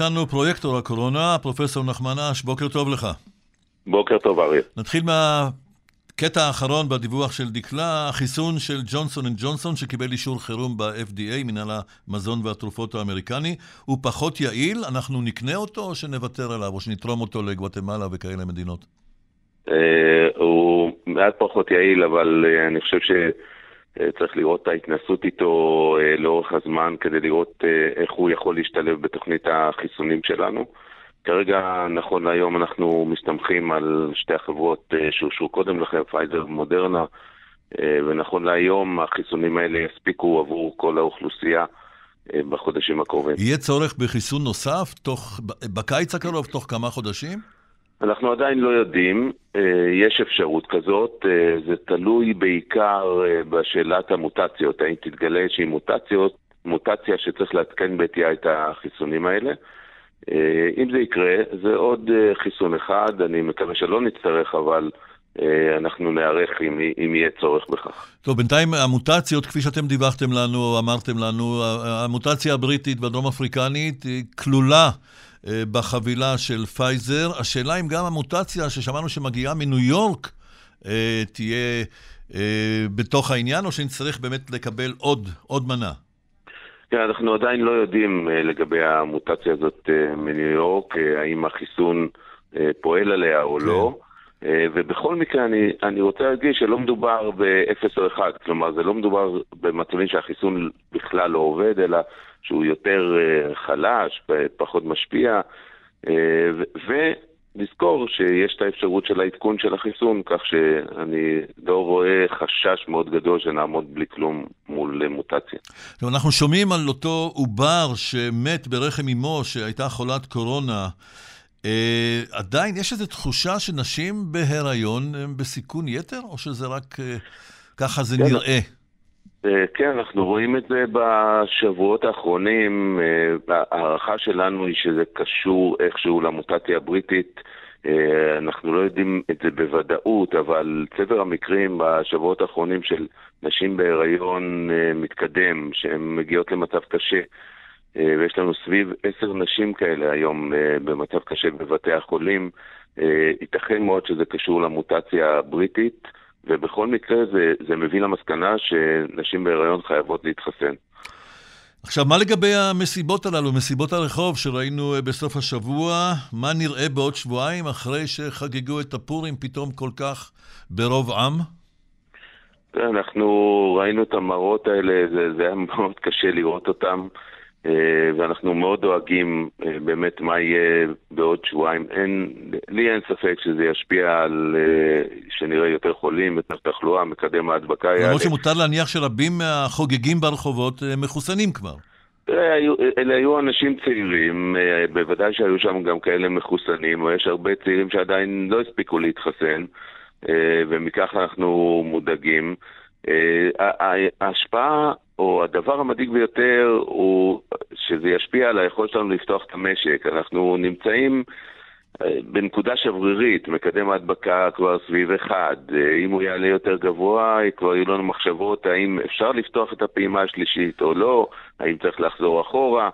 איתנו פרויקטור הקורונה, פרופסור נחמן אש, בוקר טוב לך. בוקר טוב, אריה. נתחיל מהקטע האחרון בדיווח של דקלה, החיסון של ג'ונסון אנד ג'ונסון, שקיבל אישור חירום ב-FDA, מנהל המזון והתרופות האמריקני, הוא פחות יעיל, אנחנו נקנה אותו או שנוותר עליו, או שנתרום אותו לגואטמלה וכאלה מדינות? אה, הוא מעט פחות יעיל, אבל אה, אני חושב ש... צריך לראות את ההתנסות איתו אה, לאורך הזמן כדי לראות איך הוא יכול להשתלב בתוכנית החיסונים שלנו. כרגע, נכון להיום, אנחנו מסתמכים על שתי החברות שאושרו קודם לכן, פייזר ומודרנה, ונכון להיום החיסונים האלה יספיקו עבור כל האוכלוסייה בחודשים הקרובים. יהיה צורך בחיסון נוסף תוך, בקיץ הקרוב, תוך כמה חודשים? אנחנו עדיין לא יודעים, אה, יש אפשרות כזאת, אה, זה תלוי בעיקר אה, בשאלת המוטציות, האם תתגלה איזושהי מוטציות, מוטציה שצריך לעדכן בעטייה את החיסונים האלה. אם זה יקרה, זה עוד חיסון אחד, אני מקווה שלא נצטרך, אבל אנחנו נערך אם, אם יהיה צורך בכך. טוב, בינתיים המוטציות, כפי שאתם דיווחתם לנו, אמרתם לנו, המוטציה הבריטית והדרום אפריקנית היא כלולה בחבילה של פייזר. השאלה אם גם המוטציה ששמענו שמגיעה מניו יורק אה, תהיה אה, בתוך העניין, או שנצטרך באמת לקבל עוד, עוד מנה? כן, אנחנו עדיין לא יודעים לגבי המוטציה הזאת מניו יורק, האם החיסון פועל עליה או כן. לא. ובכל מקרה אני, אני רוצה להדגיש שלא מדובר ב-0 או 1, כלומר זה לא מדובר במצבים שהחיסון בכלל לא עובד, אלא שהוא יותר אה, חלש, פחות משפיע, אה, ולזכור שיש את האפשרות של העדכון של החיסון, כך שאני לא רואה חשש מאוד גדול שנעמוד בלי כלום מול מוטציה. אנחנו שומעים על אותו עובר שמת ברחם אמו, שהייתה חולת קורונה. Uh, עדיין יש איזו תחושה שנשים בהיריון הן בסיכון יתר, או שזה רק uh, ככה זה כן. נראה? אה, כן, אנחנו רואים את זה בשבועות האחרונים. אה, ההערכה שלנו היא שזה קשור איכשהו למוטציה הבריטית. אה, אנחנו לא יודעים את זה בוודאות, אבל צבר המקרים בשבועות האחרונים של נשים בהיריון מתקדם, שהן מגיעות למצב קשה, ויש לנו סביב עשר נשים כאלה היום במצב קשה בבתי החולים, ייתכן מאוד שזה קשור למוטציה הבריטית. ובכל מקרה זה, זה מביא למסקנה שנשים בהיריון חייבות להתחסן. עכשיו, מה לגבי המסיבות הללו, מסיבות הרחוב שראינו אה, בסוף השבוע? מה נראה בעוד שבועיים אחרי שחגגו את הפורים פתאום כל כך ברוב עם? אנחנו ראינו את המראות האלה, זה, זה היה מאוד קשה לראות אותם. אה, ואנחנו מאוד דואגים אה, באמת מה יהיה בעוד שבועיים. אין, לי אין ספק שזה ישפיע על אה, שנראה יותר חולים, יותר תחלואה, מקדם ההדבקה יעלה. למרות שמותר להניח שרבים מהחוגגים ברחובות מחוסנים כבר. אלה היו אנשים צעירים, בוודאי שהיו שם גם כאלה מחוסנים, או יש הרבה צעירים שעדיין לא הספיקו להתחסן, ומכך אנחנו מודאגים. ההשפעה, או הדבר המדאיג ביותר, הוא שזה ישפיע על היכולת שלנו לפתוח את המשק. אנחנו נמצאים אה, בנקודה שברירית, מקדם ההדבקה כבר סביב אחד. אה, אם הוא יעלה יותר גבוה, כבר יהיו לנו מחשבות האם אפשר לפתוח את הפעימה השלישית או לא, האם צריך לחזור אחורה,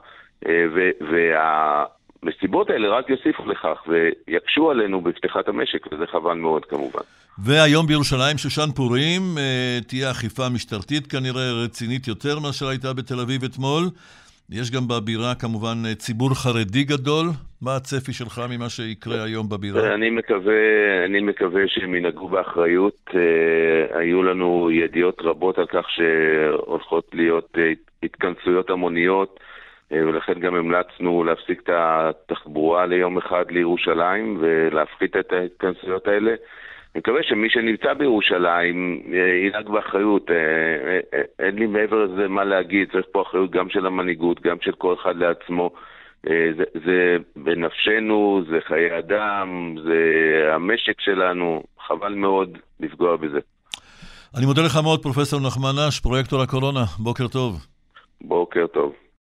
אה, וה... המסיבות האלה רק יוסיפו לכך ויקשו עלינו בפתיחת המשק, וזה חבל מאוד כמובן. והיום בירושלים, שושן פורים, תהיה אכיפה משטרתית כנראה רצינית יותר מאשר הייתה בתל אביב אתמול. יש גם בבירה כמובן ציבור חרדי גדול. מה הצפי שלך ממה שיקרה היום בבירה? אני מקווה, אני מקווה שהם ינהגו באחריות. אה, היו לנו ידיעות רבות על כך שהולכות להיות אה, התכנסויות המוניות, אה, ולכן גם המלצנו להפסיק את התחבורה ליום אחד לירושלים ולהפחית את ההתכנסויות האלה. אני מקווה שמי שנמצא בירושלים אה, ינהג באחריות. אה, אה, אין לי מעבר לזה מה להגיד, צריך פה אחריות גם של המנהיגות, גם של כל אחד לעצמו. זה, זה בנפשנו, זה חיי אדם, זה המשק שלנו, חבל מאוד לפגוע בזה. אני מודה לך מאוד, פרופסור נחמן אש, פרויקטור הקורונה. בוקר טוב. בוקר טוב.